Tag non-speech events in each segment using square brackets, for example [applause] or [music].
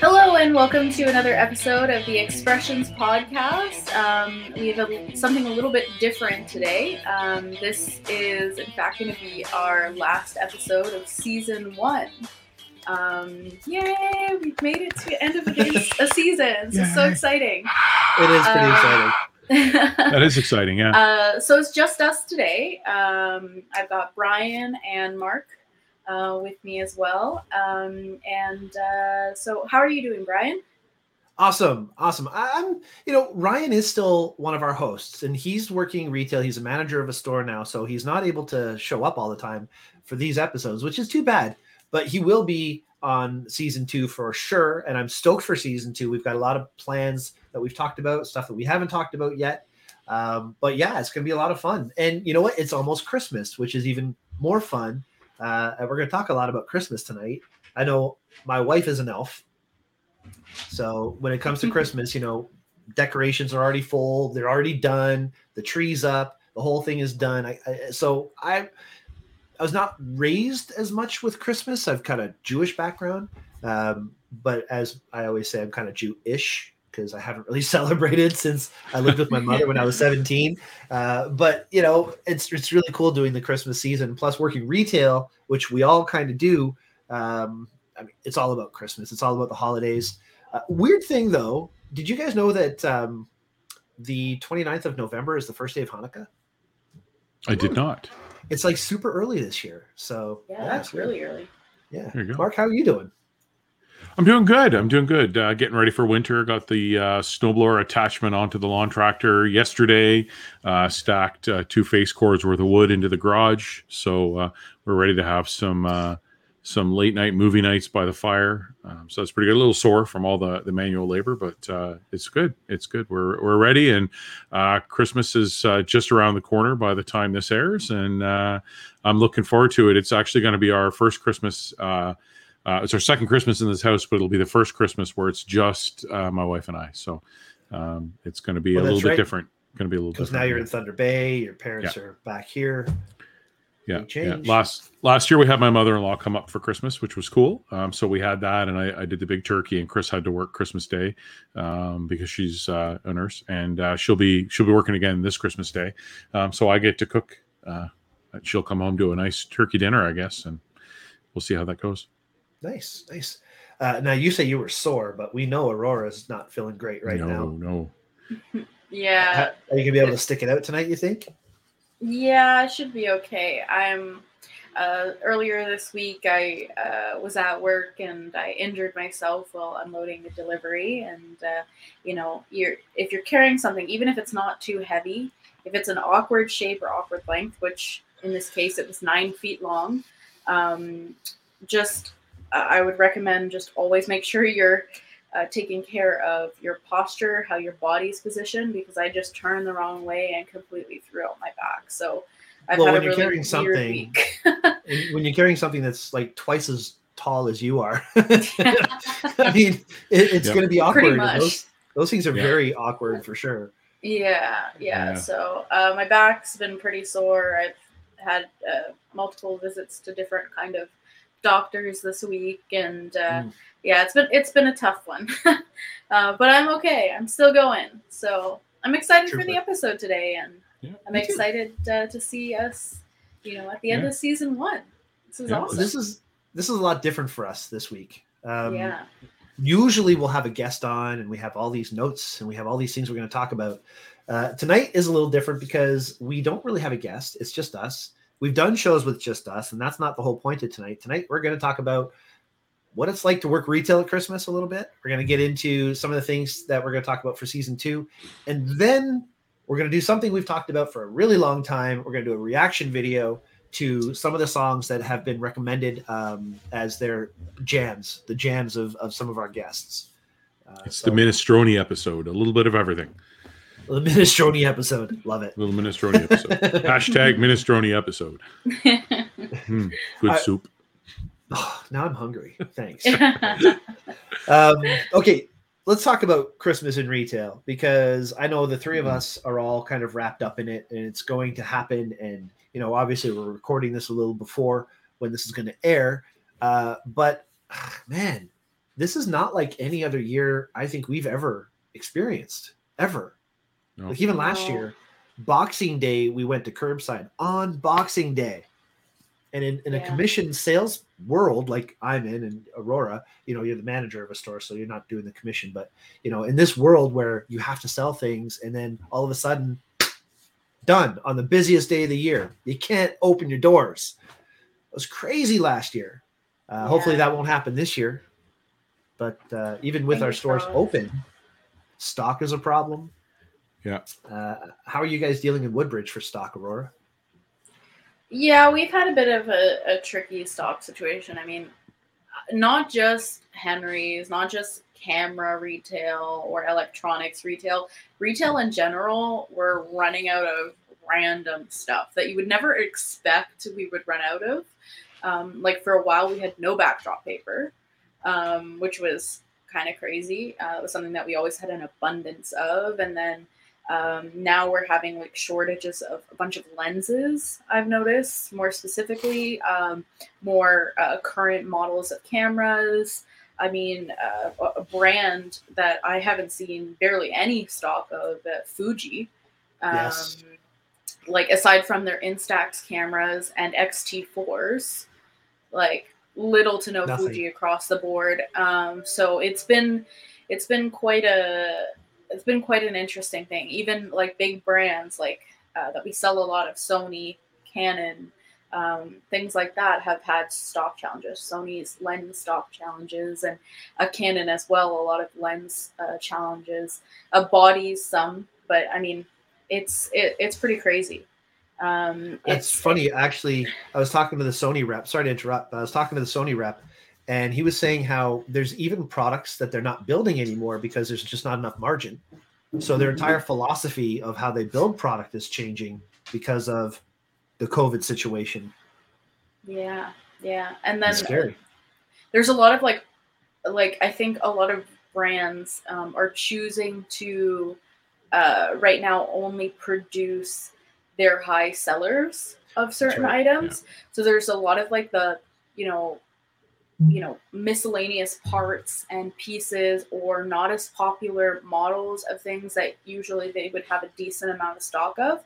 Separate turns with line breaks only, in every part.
Hello and welcome to another episode of the Expressions Podcast. Um, we have a, something a little bit different today. Um, this is, in fact, going to be our last episode of season one. Um, yay! We've made it to the end of the [laughs] a season. This is so exciting.
It is pretty
Uh,
exciting.
That is exciting, yeah. [laughs]
Uh, so it's just us today. Um, I've got Brian and Mark uh, with me as well. Um, and uh, so, how are you doing, Brian?
Awesome, awesome. I- I'm, you know, Ryan is still one of our hosts, and he's working retail. He's a manager of a store now, so he's not able to show up all the time for these episodes, which is too bad. But he will be on season two for sure, and I'm stoked for season two. We've got a lot of plans that we've talked about, stuff that we haven't talked about yet. Um, but yeah, it's going to be a lot of fun. And you know what? It's almost Christmas, which is even more fun. Uh, and we're going to talk a lot about Christmas tonight. I know my wife is an elf. So when it comes to [laughs] Christmas, you know, decorations are already full, they're already done, the tree's up, the whole thing is done. I, I so I I was not raised as much with Christmas. I've kind of Jewish background. Um, but as I always say, I'm kind of Jewish because I haven't really [laughs] celebrated since I lived with my [laughs] mother when I was 17. Uh, but you know, it's it's really cool doing the Christmas season, plus working retail, which we all kind of do. Um, I mean, it's all about Christmas. It's all about the holidays. Uh, weird thing though, did you guys know that um, the 29th of November is the first day of Hanukkah?
I did not.
It's like super early this year. So
Yeah, that's
it's good.
really early.
yeah.
There you go.
Mark, how are you doing?
I'm doing good. I'm doing good. Uh, getting ready for winter. Got the uh, snowblower attachment onto the lawn tractor yesterday. Uh, stacked uh, two face cords worth of wood into the garage. So uh, we're ready to have some uh, some late night movie nights by the fire. Um, so that's pretty good. A little sore from all the, the manual labor, but uh, it's good. It's good. We're we're ready, and uh, Christmas is uh, just around the corner by the time this airs, and uh, I'm looking forward to it. It's actually going to be our first Christmas. Uh, uh, it's our second Christmas in this house, but it'll be the first Christmas where it's just uh, my wife and I. So um, it's going to be
Well,
a little
that's
bit
right.
different. Going to be a little
Because
different.
now you're in Thunder Bay, your parents are back here.
Yeah,
big
yeah. Last last year we had my mother in law come up for Christmas, which was cool. Um, so we had that, and I, I did the big turkey, and Chris had to work Christmas Day um, because she's uh, a nurse, and uh, she'll be she'll be working again this Christmas Day. Um, so I get to cook. Uh, she'll come home to a nice turkey dinner, I guess, and we'll see how that goes.
Nice, nice. Uh, now you say you were sore, but we know Aurora's not feeling great right
no,
now.
no. [laughs]
Yeah,
Are you gonna be able to stick it out tonight? You think?
Yeah, I should be okay. I'm. Uh, earlier this week, I uh, was at work and I injured myself while unloading a delivery. And uh, you know, you're if you're carrying something, even if it's not too heavy, if it's an awkward shape or awkward length, which in this case it was nine feet long, um, just uh, I would recommend just always make sure you're uh, taking care of your posture, how your body's positioned, because I just turned the wrong way and completely threw out my back. So I've
Well,
had
when
a
you're
really
carrying something- [laughs] when you're carrying something that's like twice as tall as you are, [laughs] I [laughs] mean, it, it's
Yep.
going to be awkward.
Much.
Those, those things are
Yeah.
very awkward for sure.
Yeah, yeah.
Yeah.
So uh, my back's been pretty sore. I've had uh, multiple visits to different kind of doctors this week, and uh,
Mm.
Yeah, it's been it's been a tough one. [laughs] uh, but I'm okay. I'm still going. So I'm excited for the episode today, and
Yeah,
I'm excited uh, to see us, you know, at the end
Yeah.
of season one. This is
Yeah.
awesome.
This is this is a lot different for us this week. Um,
yeah.
usually we'll have a guest on and we have all these notes and we have all these things we're going to talk about. Uh, tonight is a little different because we don't really have a guest. It's just us. We've done shows with just us, and that's not the whole point of tonight. Tonight we're going to talk about what it's like to work retail at Christmas a little bit. We're going to get into some of the things that we're going to talk about for season two, and then we're going to do something we've talked about for a really long time. We're going to do a reaction video to some of the songs that have been recommended um, as their jams, the jams of, of some of our guests. Uh,
It's
so-
the minestrone episode. A little bit of everything.
the minestrone episode. Love it.
little minestrone episode. [laughs] Hashtag minestrone episode. [laughs] Hmm, good
I-
soup.
Oh, now I'm hungry. Thanks. [laughs] um, okay, let's talk about Christmas in retail because I know the three of us are all kind of wrapped up in it, and it's going to happen. And you know, obviously, we're recording this a little before when this is going to air. Uh, but man, this is not like any other year I think we've ever experienced ever. No. Like even last no. year, Boxing Day, we went to curbside on Boxing Day. And in, in yeah. a commission sales world like I'm in and Aurora, you know, you're the manager of a store, so you're not doing the commission. But you know, in this world where you have to sell things and then all of a sudden done on the busiest day of the year, you can't open your doors. It was crazy last year. Uh, yeah. Hopefully that won't happen this year. But uh, even with our stores open, stock is a problem.
Yeah.
Uh, how are you guys dealing in Woodbridge for stock, Aurora?
Yeah, we've had a bit of a, a tricky stock situation. I mean, not just Henry's, not just camera retail or electronics retail, retail in general, we're running out of random stuff that you would never expect we would run out of. Um, like for a while, we had no backdrop paper, um, which was kind of crazy. Uh, it was something that we always had an abundance of. And then um, now we're having like shortages of a bunch of lenses. I've noticed more specifically, um, more uh, current models of cameras. I mean, uh, a brand that I haven't seen barely any stock of, uh, Fuji. Um, yes. Like aside from their Instax cameras and X-T4s, like little to no Nothing. Fuji across the board. Um, so it's been it's been quite a it's been quite an interesting thing. Even like big brands like uh, that we sell a lot of Sony, Canon, um, things like that have had stock challenges. Sony's lens stock challenges, and a Canon as well. A lot of lens uh, challenges. A bodies some, but I mean, it's it, it's pretty crazy. Um,
it's funny, actually. I was talking to the Sony rep. Sorry to interrupt. but I was talking to the Sony rep, and he was saying how there's even products that they're not building anymore because there's just not enough margin. So their entire philosophy of how they build product is changing because of the COVID situation.
Yeah, yeah, and then
it's scary.
There's a lot of like, like I think a lot of brands um, are choosing to uh, right now only produce their high sellers of certain right. items. Yeah. So there's a lot of like the you know you know miscellaneous parts and pieces or not as popular models of things that usually they would have a decent amount of stock of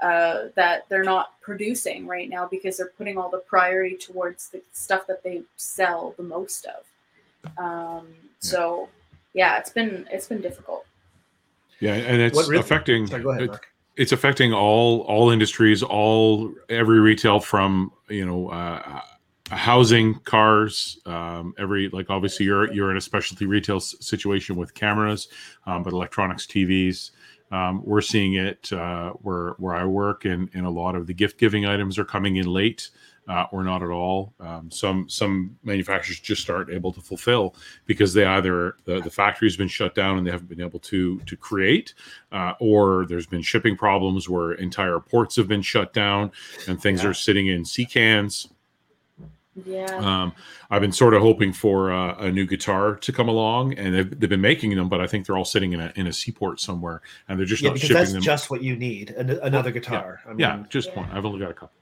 uh, that they're not producing right now because they're putting all the priority towards the stuff that they sell the most of. Um, so yeah it's been it's been difficult.
Yeah and it's really, affecting sorry, ahead, it, it's affecting all all industries all every retail from you know uh, housing cars um, every like obviously you're you're in a specialty retail situation with cameras um, but electronics tvs um, we're seeing it uh, where where i work and and a lot of the gift giving items are coming in late uh, or not at all um, some some manufacturers just aren't able to fulfill because they either the, the factory has been shut down and they haven't been able to to create uh, or there's been shipping problems where entire ports have been shut down and things yeah. are sitting in sea cans
yeah.
Um, I've been sort of hoping for uh, a new guitar to come along, and they've, they've been making them, but I think they're all sitting in a in a seaport somewhere, and they're just yeah, not shipping
that's
them.
Just what you need, another guitar.
Yeah, I mean, yeah just yeah. one. I've only got a couple.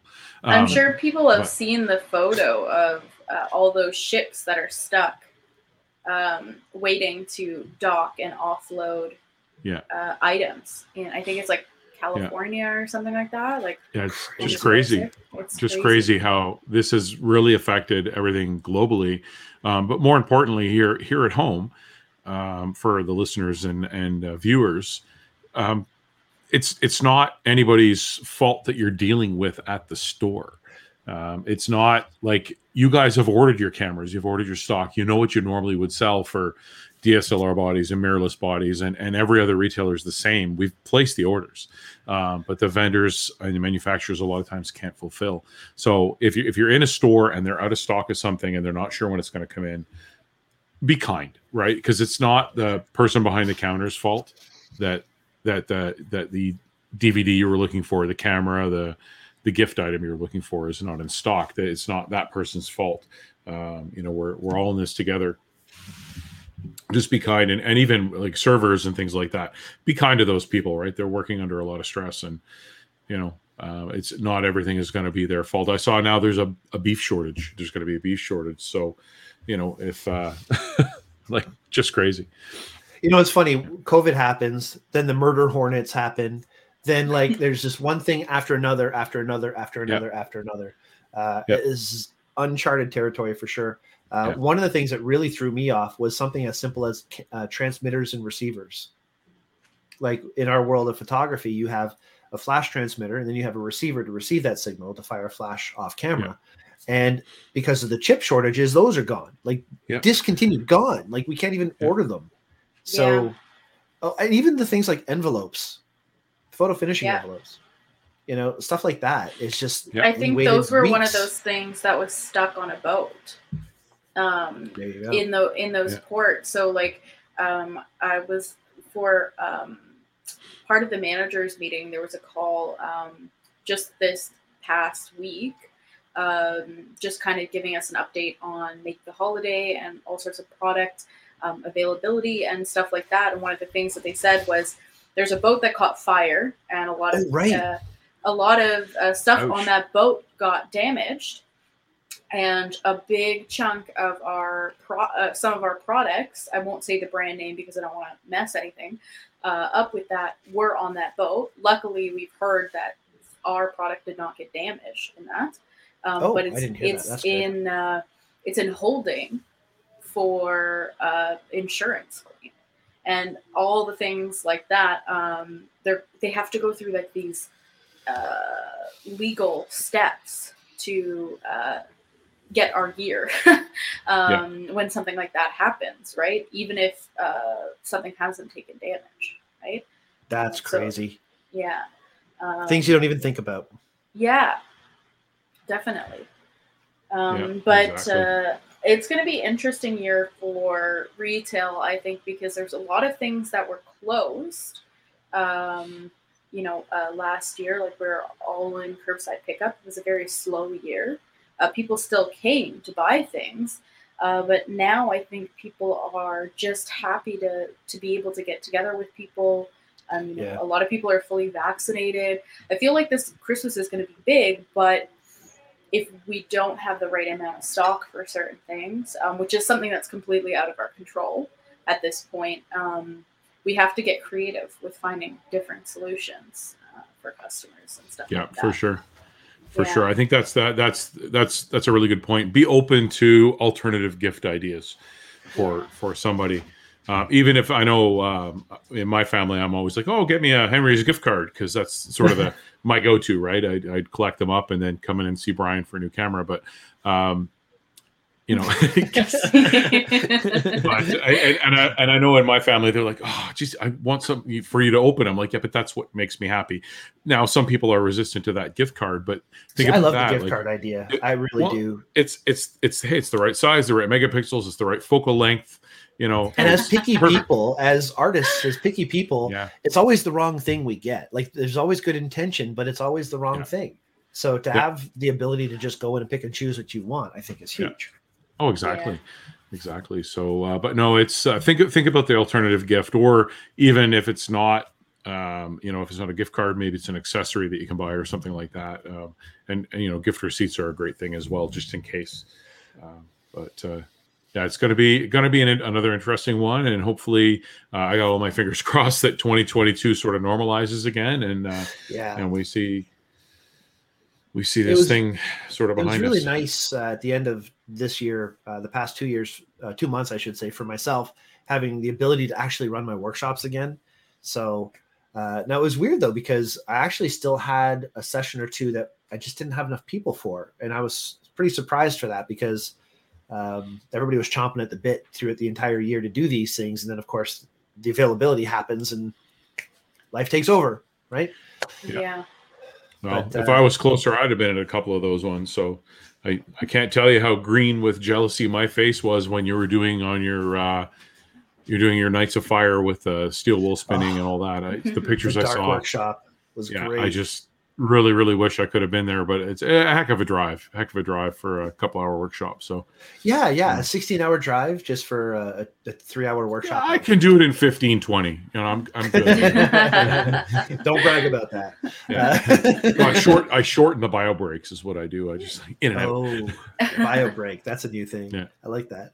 Um, I'm sure people have but, seen the photo of uh, all those ships that are stuck, um, waiting to dock and offload.
Yeah.
Uh, items, and I think it's like California yeah. or something like that. Like
yeah, it's just crazy. It's just crazy. crazy. how this has really affected everything globally, um, but more importantly here here at home um, for the listeners and and uh, viewers. Um, it's it's not anybody's fault that you're dealing with at the store. Um, it's not like you guys have ordered your cameras, you've ordered your stock, you know what you normally would sell for DSLR bodies and mirrorless bodies, and, and every other retailer is the same. We've placed the orders, um, but the vendors and the manufacturers a lot of times can't fulfill. So if you if you're in a store and they're out of stock of something and they're not sure when it's going to come in, be kind, right? Because it's not the person behind the counter's fault that that the that the DVD you were looking for, the camera, the the gift item you're looking for is not in stock. That it's not that person's fault. Um, you know, we're we're all in this together just be kind and, and even like servers and things like that. Be kind to those people right? They're working under a lot of stress and you know uh, it's not everything is going to be their fault. I saw now there's a, a beef shortage. There's going to be a beef shortage so you know if uh [laughs] like just crazy.
You know it's funny. Covid happens then the murder hornets happen then like [laughs] there's just one thing after another after another after another yep. after another. Uh yep. it is uncharted territory for sure uh, yeah. One of the things that really threw me off was something as simple as uh, transmitters and receivers. Like in our world of photography, you have a flash transmitter and then you have a receiver to receive that signal to fire a flash off camera. Yeah. And because of the chip shortages, those are gone, like yeah. discontinued, gone. Like we can't even order them. So, oh, and even the things like envelopes, photo finishing envelopes you know stuff like that it's just
i think those were weeks. one of those things that was stuck on a boat um, in the in those yeah. ports. So like um, I was for um, part of the managers meeting. There was a call um, just this past week, um, just kind of giving us an update on Make the Holiday and all sorts of product um, availability and stuff like that. And one of the things that they said was there's a boat that caught fire and a lot of
oh, right. uh,
a lot of uh, stuff Ouch. on that boat got damaged and a big chunk of our pro- uh, some of our products i won't say the brand name because i don't want to mess anything uh, up with that were on that boat. Luckily we've heard that our product did not get damaged in that um, oh, but it's it's in uh, it's in holding for uh, insurance claim. And all the things like that um, they they have to go through like these uh, legal steps to uh, get our gear [laughs] um, yeah. when something like that happens, right? Even if uh, something hasn't taken damage, right?
That's crazy.
So, yeah.
Um, Things you don't even think about.
Yeah, definitely. Um, yeah, but exactly. uh, it's going to be interesting year for retail, I think, because there's a lot of things that were closed. Um, you know, uh, last year, like we're all in curbside pickup. It was a very slow year. Uh, people still came to buy things, uh, but now I think people are just happy to to be able to get together with people. Um, you know, yeah. a lot of people are fully vaccinated. I feel like this Christmas is going to be big, but if we don't have the right amount of stock for certain things, um, which is something that's completely out of our control at this point, um, we have to get creative with finding different solutions uh, for customers and stuff.
Yeah,
like
for sure for yeah. sure. I think that's that. That's that's that's a really good point. Be open to alternative gift ideas for for somebody. Uh, even if I know um, in my family, I'm always like, "Oh, get me a Henry's gift card," because that's sort of the [laughs] my go-to, right? I'd, I'd, collect them up and then come in and see Brian for a new camera. But um, you know. [laughs] [laughs] but I, and I and I know in my family they're like, oh, geez, I want something for you to open. I'm like, yeah, but that's what makes me happy. Now, some people are resistant to that gift card, but
See, I love that. the gift like, card idea. It, I really well, do.
It's it's it's hey, it's the right size, the right megapixels, it's the right focal length. You know,
and as picky people, as artists, as picky people, yeah. it's always the wrong thing we get. Like, there's always good intention, but it's always the wrong yeah. thing. So to yeah. have the ability to just go in and pick and choose what you want, I think is huge.
Oh, exactly. Yeah. Exactly. So, uh, but no, it's uh, think think about the alternative gift, or even if it's not, um, you know, if it's not a gift card, maybe it's an accessory that you can buy or something like that. Um, and, and, you know, gift receipts are a great thing as well, just in case. Um, but uh, yeah, it's going to be going to be an, another interesting one, and hopefully, uh, I got all my fingers [laughs] crossed that 2022 sort of normalizes again, and uh,
yeah,
and we see we see this was, thing sort of behind
us. It was
really
us. nice uh, at the end of this year, uh, the past two years, uh, two months, I should say, for myself, having the ability to actually run my workshops again. So uh, now it was weird though because I actually still had a session or two that I just didn't have enough people for, and I was pretty surprised for that because um, everybody was chomping at the bit throughout the entire year to do these things, and then of course the availability happens and life takes over, right?
yeah. yeah.
Well, but, uh, if I was closer, I'd have been at a couple of those ones. So I, I can't tell you how green with jealousy my face was when you were doing on your uh, you're doing your Nights of Fire with uh, steel wool spinning oh, and all that. I, the [laughs] pictures the I saw
workshop was
yeah,
great.
I just really, really wish I could have been there, but it's a heck of a drive, heck of a drive for a couple hour workshop. So
Yeah, yeah, a 16 hour drive just for a, a three hour
yeah,
workshop.
I can do it in 15, 20. You know, I'm, I'm good. [laughs]
Don't brag about that.
Yeah. [laughs] No, I
Uh,
short, I shorten the bio breaks is what I do. I just like in and out.
oh, bio break. That's a new thing.
Yeah.
I like that.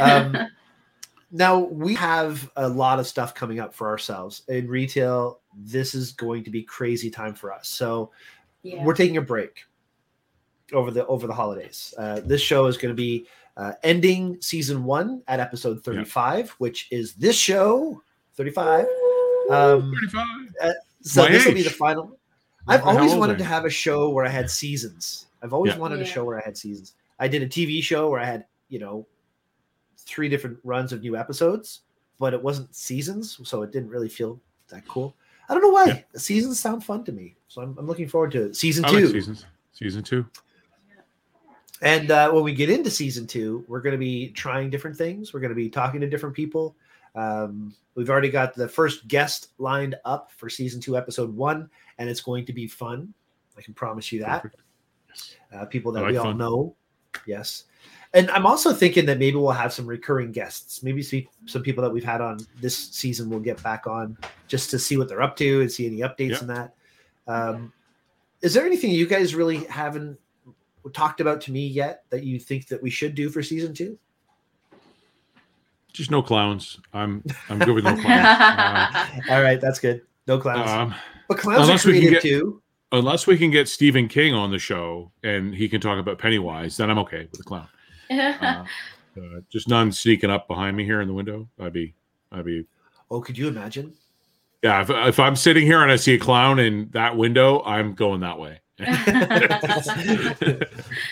Um, [laughs] now we have a lot of stuff coming up for ourselves in retail. This is going to be crazy time for us. So
yeah.
we're taking a break over the over the holidays. Uh, this show is going to be uh, ending season one at episode thirty five, which is this show thirty five. Um,
35.
so
My
this will be the final. I've
the hell
always wanted to have a show where I had seasons. I've always
Yeah.
wanted a show where I had seasons. I did a TV show where I had you know three different runs of new episodes, but it wasn't seasons, so it didn't really feel that cool. I don't know why.
Yeah.
Seasons sound fun to me, so I'm, I'm looking forward to it. season
I
two.
like seasons. Season two.
And uh, when we get into season two, we're going to be trying different things. We're going to be talking to different people. Um, we've already got the first guest lined up for season two, episode one, and it's going to be fun. I can promise you that.
Yes.
Uh, people that
like
we all
fun.
know. Yes. And I'm also thinking that maybe we'll have some recurring guests. Maybe see some people that we've had on this season will get back on just to see what they're up to and see any updates
Yeah.
on that. Um, is there anything you guys really haven't talked about to me yet that you think that we should do for season two?
Just no clowns. I'm I'm good with no clowns. [laughs]
All right, that's good. No clowns,
um,
but clowns are
unless we can
creative
get-
too.
unless we can get Stephen King on the show and he can talk about Pennywise, then I'm okay with the clown. [laughs] Uh, uh, just none sneaking up behind me here in the window. I'd be, I'd be,
Oh, could you imagine?
yeah. If, if I'm sitting here and I see a clown in that window, I'm going that way. [laughs]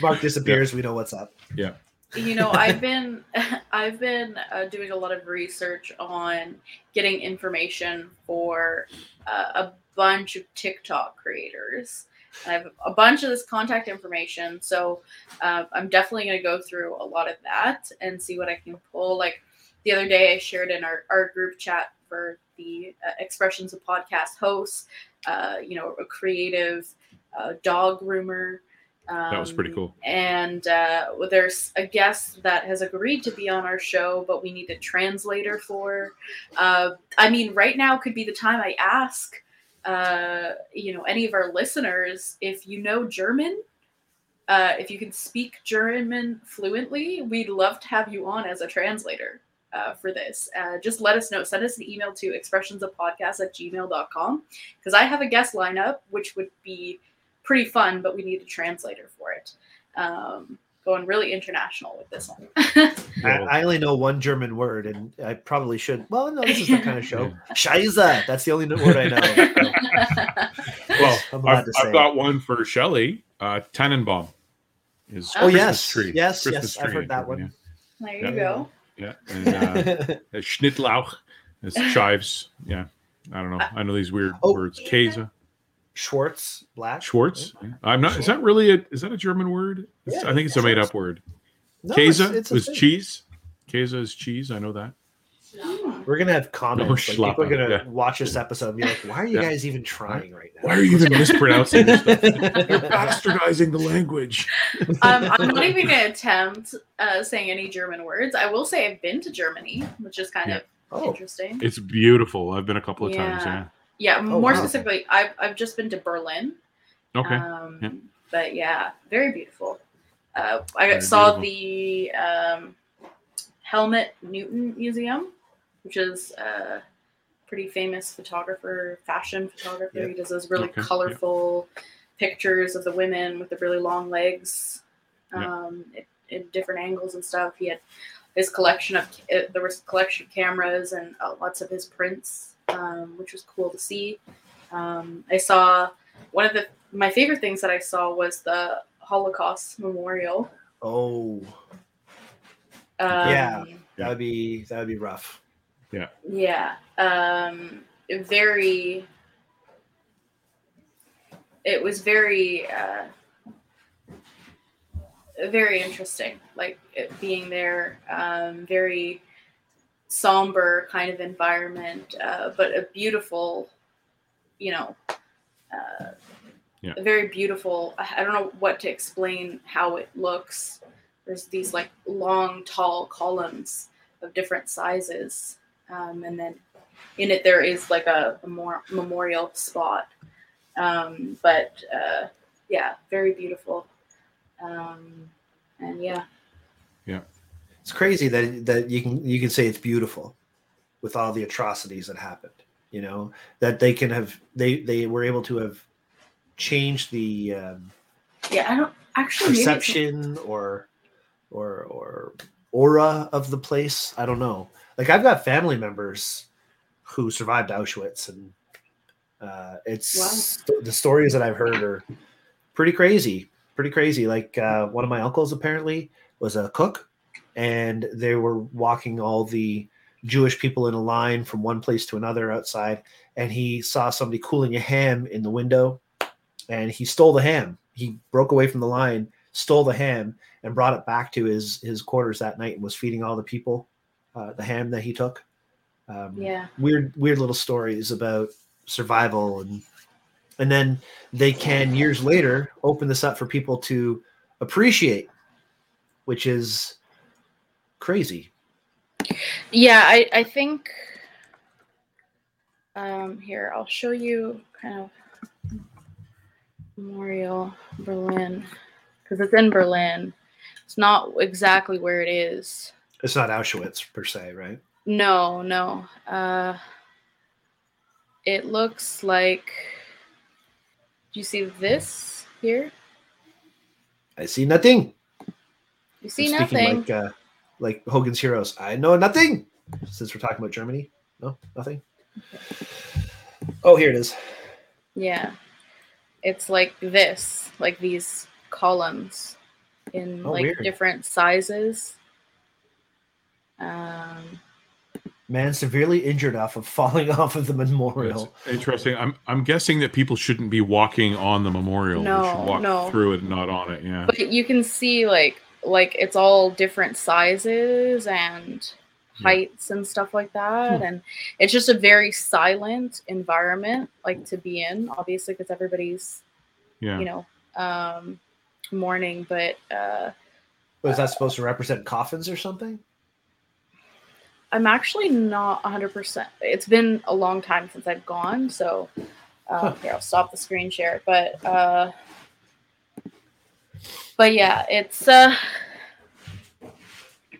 Mark disappears. We know what's up. Yeah.
You know i've been [laughs] i've been uh, doing a lot of research on getting information for uh, a bunch of tiktok creators i have a bunch of this contact information so uh, i'm definitely going to go through a lot of that and see what i can pull like the other day i shared in our, our group chat for the uh, expressions of podcast hosts uh, you know a creative uh, dog groomer
That was pretty
um,
cool.
And uh, there's a guest that has agreed to be on our show, but we need a translator for. Uh, I mean, right now could be the time I ask, uh, you know, any of our listeners if you know German. Uh, if you can speak German fluently, we'd love to have you on as a translator uh, for this. Uh, just let us know. Send us an email to expressionsofpodcast at gmail.com because I have a guest lineup, which would be pretty fun, but we need a translator for it. Um, going really international with this one.
I, I only know one German word, and I probably should. Well, no, this is the kind of show. [laughs] Scheiße. That's the only word I know. [laughs]
Well,
I'm allowed
I've,
to say
I've got one for Shelley. Uh, Tannenbaum is
Oh,
Christmas
yes,
tree.
yes,
Christmas
yes. I've heard that one.
there you
Yeah.
go.
Yeah, and uh, uh, [laughs] Schnittlauch is chives. Yeah, I don't know. I know these weird
Oh.
words. Käse,
Schwartz, black.
Schwartz. Yeah. I'm not. Is that really a? Is that a German word? It's-
Yeah,
I think it's a made up word.
No,
Käse
it's- it's a thing.
cheese. Käse is cheese. I know that.
We're gonna have comments. like, people are gonna
yeah.
watch this episode and be like, "Why are you
Yeah.
guys even trying right now?"
Why are you even [laughs] mispronouncing this stuff? [laughs] You're bastardizing the language.
Um, I'm not even going to attempt uh, saying any German words. I will say I've been to Germany, which is kind
Yeah.
of
Oh,
interesting.
It's beautiful. I've been a couple of times.
Yeah.
Yeah.
Yeah, more
wow.
specifically, I've, I've just been to Berlin.
Okay.
Um,
Yeah.
But yeah, very beautiful. Uh, I
Very
saw the um, Helmut Newton Museum, which is a pretty famous photographer, fashion photographer.
Yeah.
He does those really
Okay, yeah.
colorful pictures of the women with the really long legs
Yeah.
um, in, in different angles and stuff. He had his collection of uh, there was a collection of cameras and uh, lots of his prints, um, which was cool to see. Um, I saw one of the my favorite things that I saw was the Holocaust Memorial.
oh,
Um,
Yeah. that would be that would be rough.
Yeah. Um, very. It was very, uh, very interesting. Like it being there, um, very somber kind of environment, uh, but a beautiful, you know, uh,
Yeah.
very beautiful. I I don't know what to explain how it looks. There's these like long, tall columns of different sizes, um, and then in it there is like a, a more memorial spot. Um, but uh, yeah, very beautiful. Um, and yeah.
yeah, It's crazy that that you can you can say it's beautiful with all the atrocities that happened. You know that they can have they they were able to have changed the um,
yeah. I don't actually
perception or or or aura of the place. I don't know. Like I've got family members who survived Auschwitz, and uh, it's the stories that I've heard are pretty crazy. Pretty crazy. Like uh, one of my uncles apparently was a cook, and they were walking all the Jewish people in a line from one place to another outside, and he saw somebody cooling a ham in the window, and he stole the ham. He broke away from the line, stole the ham, and brought it back to his his quarters that night, and was feeding all the people uh, the ham that he took. Um,
yeah.
weird weird little stories about survival and and then they can years later open this up for people to appreciate which is crazy
Yeah, I, I think um here I'll show you kind of Memorial Berlin because it's in Berlin. It's not exactly where it is.
it's not auschwitz per se right
No, no. Uh it looks like do you see this here?
i see nothing
You see
I'm
nothing.
like uh like hogan's heroes i know nothing since we're talking about germany no nothing oh here it is
Yeah. It's like this, like these columns in
Oh,
like
weird.
different sizes. Um
man severely injured off of falling [laughs] off of the memorial
It's interesting. I'm I'm guessing that people shouldn't be walking on the memorial. they
No,
should walk
no.
through it, not on it. Yeah.
but you can see like like it's all different sizes and
Yeah.
heights and stuff like that
Hmm.
and it's just a very silent environment like to be in obviously because everybody's
Yeah.
you know um mourning but uh
was that supposed to represent coffins or something
I'm actually not 100%. It's been a long time since I've gone, so uh,
Huh.
here I'll stop the screen share. But uh, but yeah, it's uh,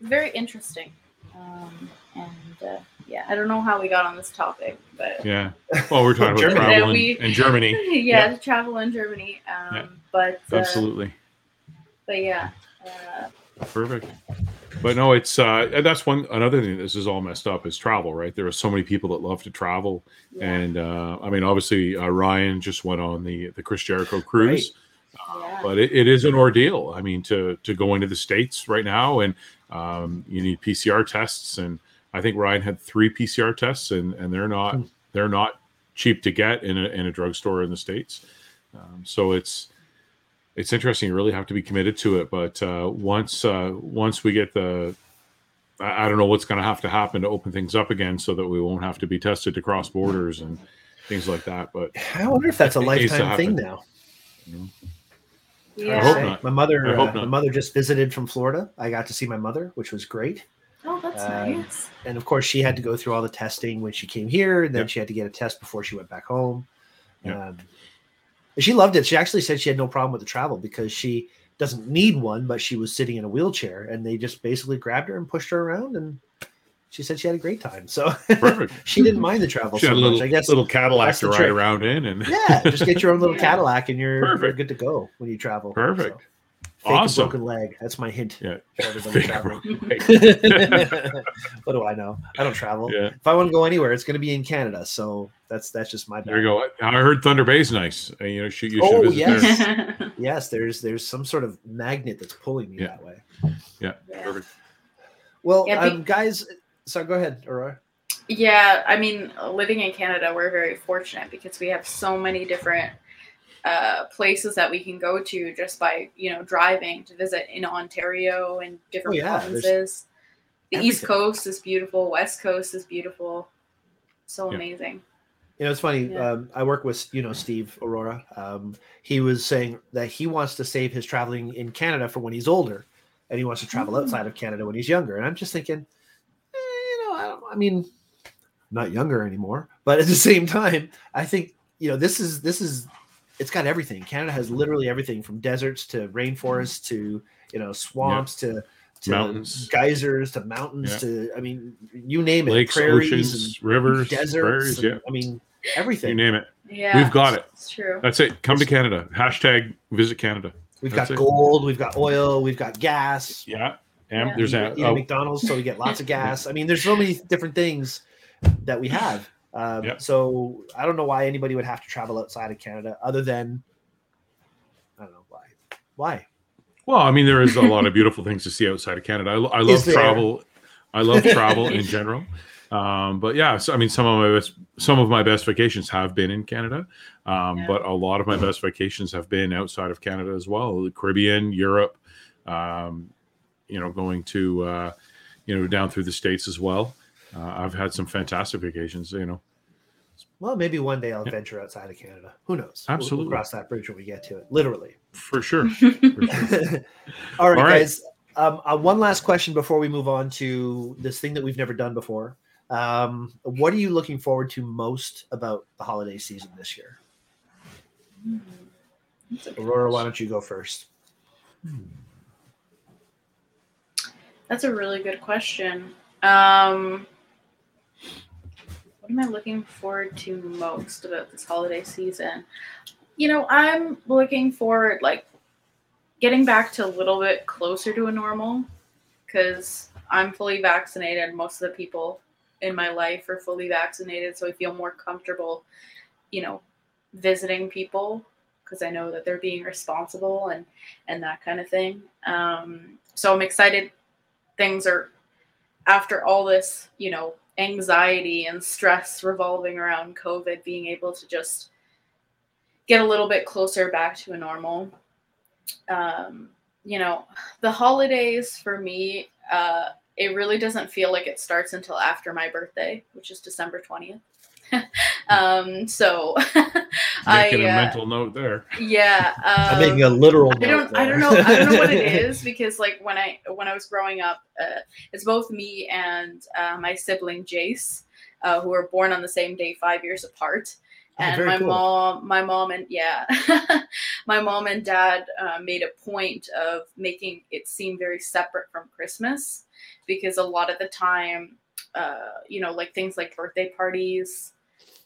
very interesting. Um, and uh, yeah, I don't know how we got on this topic, but
Yeah. Well, we're talking [laughs] about
Germany.
travel in,
We-
in Germany. [laughs]
yeah, travel in Germany. Um,
Yeah.
But uh,
Absolutely.
but yeah, uh,
Perfect. But no, it's uh that's one another thing this is all messed up is travel, right? There are so many people that love to travel.
yeah,
And uh I mean obviously uh, Ryan just went on the the Chris Jericho cruise.
Yeah.
but it, it is an ordeal. I mean, to to go into the states right now, and um, you need PCR tests, and I think Ryan had three PCR tests, and and they're not
Hmm.
they're not cheap to get in a in a drugstore in the states. Um, so it's it's interesting. You really have to be committed to it. But uh, once uh, once we get the I I don't know what's going to have to happen to open things up again, so that we won't have to be tested to cross borders and things like that. But
I wonder if that's a
It
lifetime thing
happen.
now.
Yeah.
I hope not.
My mother,
I hope
uh, my mother just visited from Florida. I got to see my mother, which was great.
Oh, that's
Um,
nice.
And of course, she had to go through all the testing when she came here, and then
Yep.
she had to get a test before she went back home.
Yep.
Um, she loved it. She actually said she had no problem with the travel because she doesn't need one, but she was sitting in a wheelchair, and they just basically grabbed her and pushed her around, and she said she had a great time. So
perfect. [laughs]
she didn't mind the travel
She
so
had a little,
much. I guess
little Cadillac to ride
trick.
around in, and
yeah, just get your own little
Yeah. [laughs]
Cadillac, and you're, you're
Perfect.
good to go when you travel.
Perfect.
So, fake
Awesome.
a broken leg. That's my hint.
Yeah.
for everybody
Fake a
traveling.
broken [laughs]
what do I know? I don't travel.
yeah,
If I want to go anywhere, it's going to be in Canada. So that's that's just my.
there you go. I heard Thunder Bay's nice. Uh, You know, should, you should
Oh,
visit
yes.
there.
Yes, there's there's some sort of magnet that's pulling me
Yeah.
that way.
Yeah,
Yeah.
perfect.
Well,
Yeah,
um, guys. So go ahead, Aurora.
Yeah, I mean, living in Canada, we're very fortunate because we have so many different uh, places that we can go to just by you know driving to visit in Ontario and different
Oh, yeah,
provinces. The East. Coast is beautiful. West Coast is beautiful. So
Yeah.
amazing.
You know, it's funny.
Yeah.
Um, I work with you know Steve Aurora. Um, he was saying that he wants to save his traveling in Canada for when he's older, and he wants to travel
Mm.
outside of Canada when he's younger. And I'm just thinking, I, mean, I'm not younger anymore, but at the [laughs] same time, I think you know this is this is it's got everything. Canada has literally everything from deserts to rainforests to you know swamps to to
Mountains.
geysers to mountains
Yeah.
to I mean you name it
Lakes,
prairies
oceans, rivers,
deserts
prairies.
and-
Yeah,
I mean everything you
name it.
Yeah,
We've got it.
It's true.
That's it. Come to Canada. Hashtag visit Canada.
We've
That's
got
it.
gold, we've got oil, we've got gas.
Yeah. And
Yeah.
there's
We
a,
eat at
oh,
McDonald's, so we get lots of [laughs] gas. I mean, there's so many different things that we have. Um,
Yeah.
So I don't know why anybody would have to travel outside of Canada, other than I don't know why. Why?
well, I mean, there is a lot of beautiful things to see outside of Canada. I, I love travel. I love [laughs] travel in general. Um, but yeah, so I mean, some of my best, some of my best vacations have been in Canada, um,
Yeah.
but a lot of my best vacations have been outside of Canada as well, the Caribbean, Europe. Um, you know, going to uh, you know down through the states as well. Uh, I've had some fantastic vacations. You know,
Well, maybe one day I'll
Yeah.
venture outside of Canada. Who knows? We'll-
Absolutely.
We'll cross that bridge when we get to it. Literally.
for sure. [laughs] For sure. [laughs]
All right,
All right.
guys. Um, uh, one last question before we move on to this thing that we've never done before. Um, what are you looking forward to most about the holiday season this year?
Hmm. That's a
Aurora, why don't you go first?
That's a really good question. Um, what am I looking forward to most about this holiday season? You know, I'm looking forward like getting back to a little bit closer to a normal because I'm fully vaccinated. Most of the people in my life are fully vaccinated, so I feel more comfortable, you know, visiting people because I know that they're being responsible and and that kind of thing. Um, so I'm excited. Things are after all this, you know, anxiety and stress revolving around COVID, being able to just get a little bit closer back to a normal. Um, you know, the holidays for me, uh, it really doesn't feel like it starts until after my birthday, which is December 20th. [laughs] um, so I,
Making a
uh,
mental note there.
yeah, um,
I'm making a literal.
I don't.
note
I don't know. I don't know what it [laughs] is because, like, when I when I was growing up, uh, it's both me and uh, my sibling Jace, uh, who were born on the same day, five years apart.
Oh,
And
very
my
cool.
mom, my mom, and yeah, [laughs] my mom and dad uh, made a point of making it seem very separate from Christmas, because a lot of the time, uh, you know, like things like birthday parties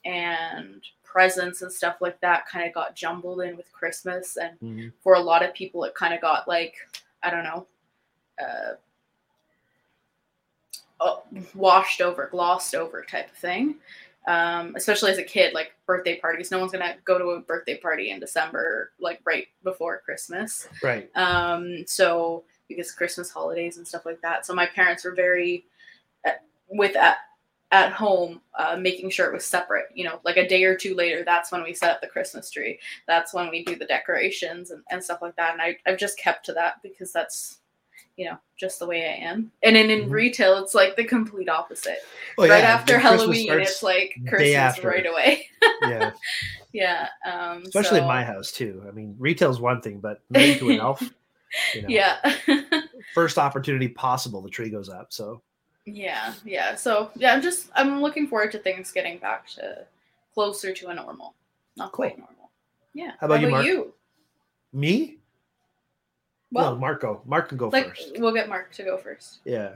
and presents and stuff like that kind of got jumbled in with Christmas and
Mhm.
for a lot of people it kind of got like i don't know uh, oh, washed over glossed over type of thing um, especially as a kid like birthday parties no one's gonna go to a birthday party in december like right before christmas
Right.
um, so because Christmas holidays and stuff like that. So my parents were very uh, with at at home, uh, making sure it was separate. You know, like a day or two later, that's when we set up the Christmas tree. That's when we do the decorations and, and stuff like that. And I I've just kept to that because that's you know just the way I am. And then in
Mhm.
retail, it's like the complete opposite.
Well,
right
yeah,
after
the
Halloween, it's like Christmas right away. [laughs]
yeah,
yeah. Um,
especially in my house too. I mean, retail's one thing, but moving to an [laughs] elf, you know,
Yeah. [laughs]
first opportunity possible, the tree goes up. So
Yeah, yeah. So yeah, I'm just I'm looking forward to things getting back to closer to a normal, not quite normal. Yeah.
How about you, Mark? me,
Well,
no, Marco. Mark can go
like
first.
we'll get Mark to go first.
Yeah,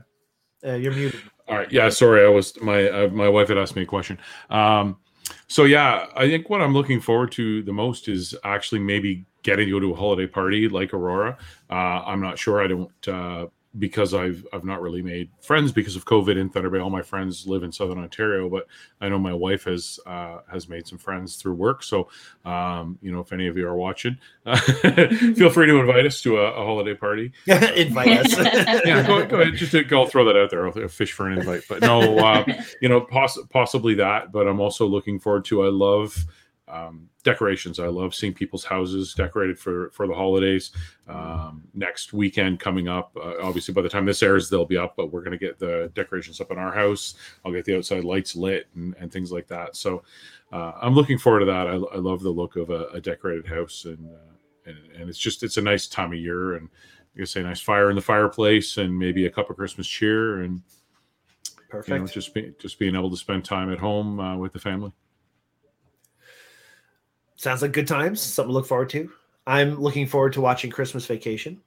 uh, you're muted.
All right. Yeah. Sorry, I was my uh, my wife had asked me a question. Um, so yeah, I think what I'm looking forward to the most is actually maybe getting to go to a holiday party like Aurora. Uh, I'm not sure. I don't uh, because I've I've not really made friends because of COVID in Thunder Bay. All my friends live in Southern Ontario, but I know my wife has uh, has made some friends through work. So um, you know, if any of you are watching, [laughs] feel free to invite us to a, a holiday party [laughs]
Invite us. [laughs]
yeah, go, go ahead. Just to, I'll throw that out there. I'll fish for an invite, but no, uh, you know, poss- possibly that. But I'm also looking forward to. I love um, decorations. I love seeing people's houses decorated for for the holidays. Um, next weekend coming up, uh, obviously by the time this airs, they'll be up. But we're going to get the decorations up in our house. I'll get the outside lights lit and, and things like that. So uh, I'm looking forward to that. I, I love the look of a, a decorated house, and, uh, and and it's just it's a nice time of year, and like I say, nice fire in the fireplace, and maybe a cup of Christmas cheer, and
Perfect.
you know, just be, just being able to spend time at home uh, with the family.
Sounds like good times. Something to look forward to. I'm looking forward to watching Christmas Vacation.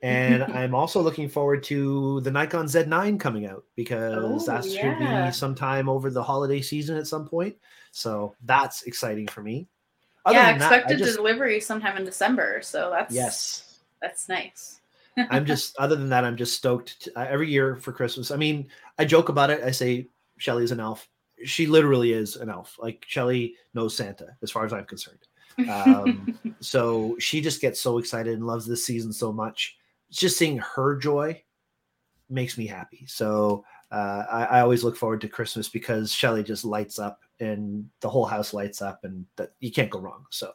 And [laughs] I'm also looking forward to the Nikon Z9 coming out because
Oh,
that should be sometime over the holiday season at some point. So that's exciting for me. Other
yeah,
than that, I
expected
just-
delivery sometime in December. So that's
yes.
that's nice. [laughs]
I'm just other than that, I'm just stoked to, uh, every year for Christmas. I mean, I joke about it. I say Shelly's an elf. She literally is an elf. Like Shelly knows Santa, as far as I'm concerned. Um, [laughs] so she just gets so excited and loves this season so much. Just seeing her joy makes me happy. So uh, I, I always look forward to Christmas because Shelly just lights up and the whole house lights up, and that you can't go wrong. So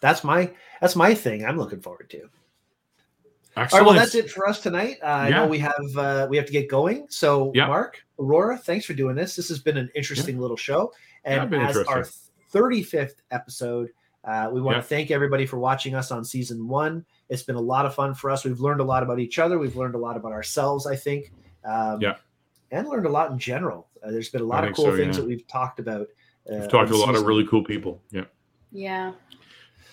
that's my that's my thing. I'm looking forward to. All right, well, that's it for us tonight. Uh, I
Yeah.
know we have uh, we have to get going. So,
Yeah.
Mark, Aurora, thanks for doing this. This has been an interesting little show,
Yeah,
and
been
as our 35th episode, uh, we want
Yeah.
to thank everybody for watching us on season one. It's been a lot of fun for us. We've learned a lot about each other. We've learned a lot about ourselves. I think, um,
Yeah.
and learned a lot in general. Uh, there's been a lot
I
of cool
so,
things
yeah.
that we've talked about. Uh,
We've talked to a
on
lot of really cool people. Yeah,
yeah.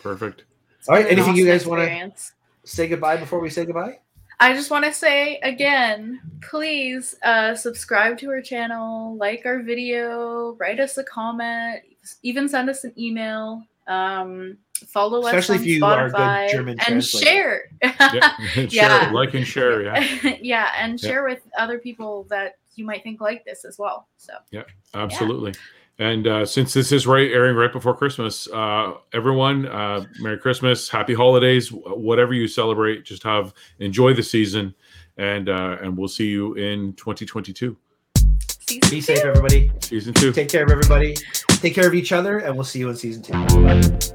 perfect.
All right,
It's
anything you guys want to
experience.
Say goodbye before we say goodbye?
I just want to say again, please uh, subscribe to our channel, like our video, write us a comment, even send us an email. Um, follow
Especially
us
if
on
you are good
Spotify
German
and
translator.
share.
Yeah, [laughs] share,
Yeah.
like and share. Yeah, [laughs]
yeah, and
Yeah.
share with other people that you might think like this as well. So yeah,
absolutely. And uh, since this is right airing right before Christmas, uh, everyone, uh, Merry Christmas, Happy Holidays, whatever you celebrate, just have enjoy the season, and uh, and we'll see you in 2022,
season
Be
two.
safe, everybody.
season two.
Take care of everybody. Take care of each other, and we'll see you in season two.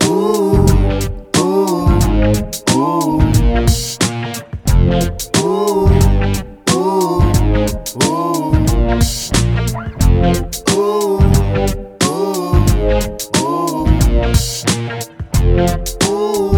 Ooh, ooh, Ooh, ooh, ooh, ooh.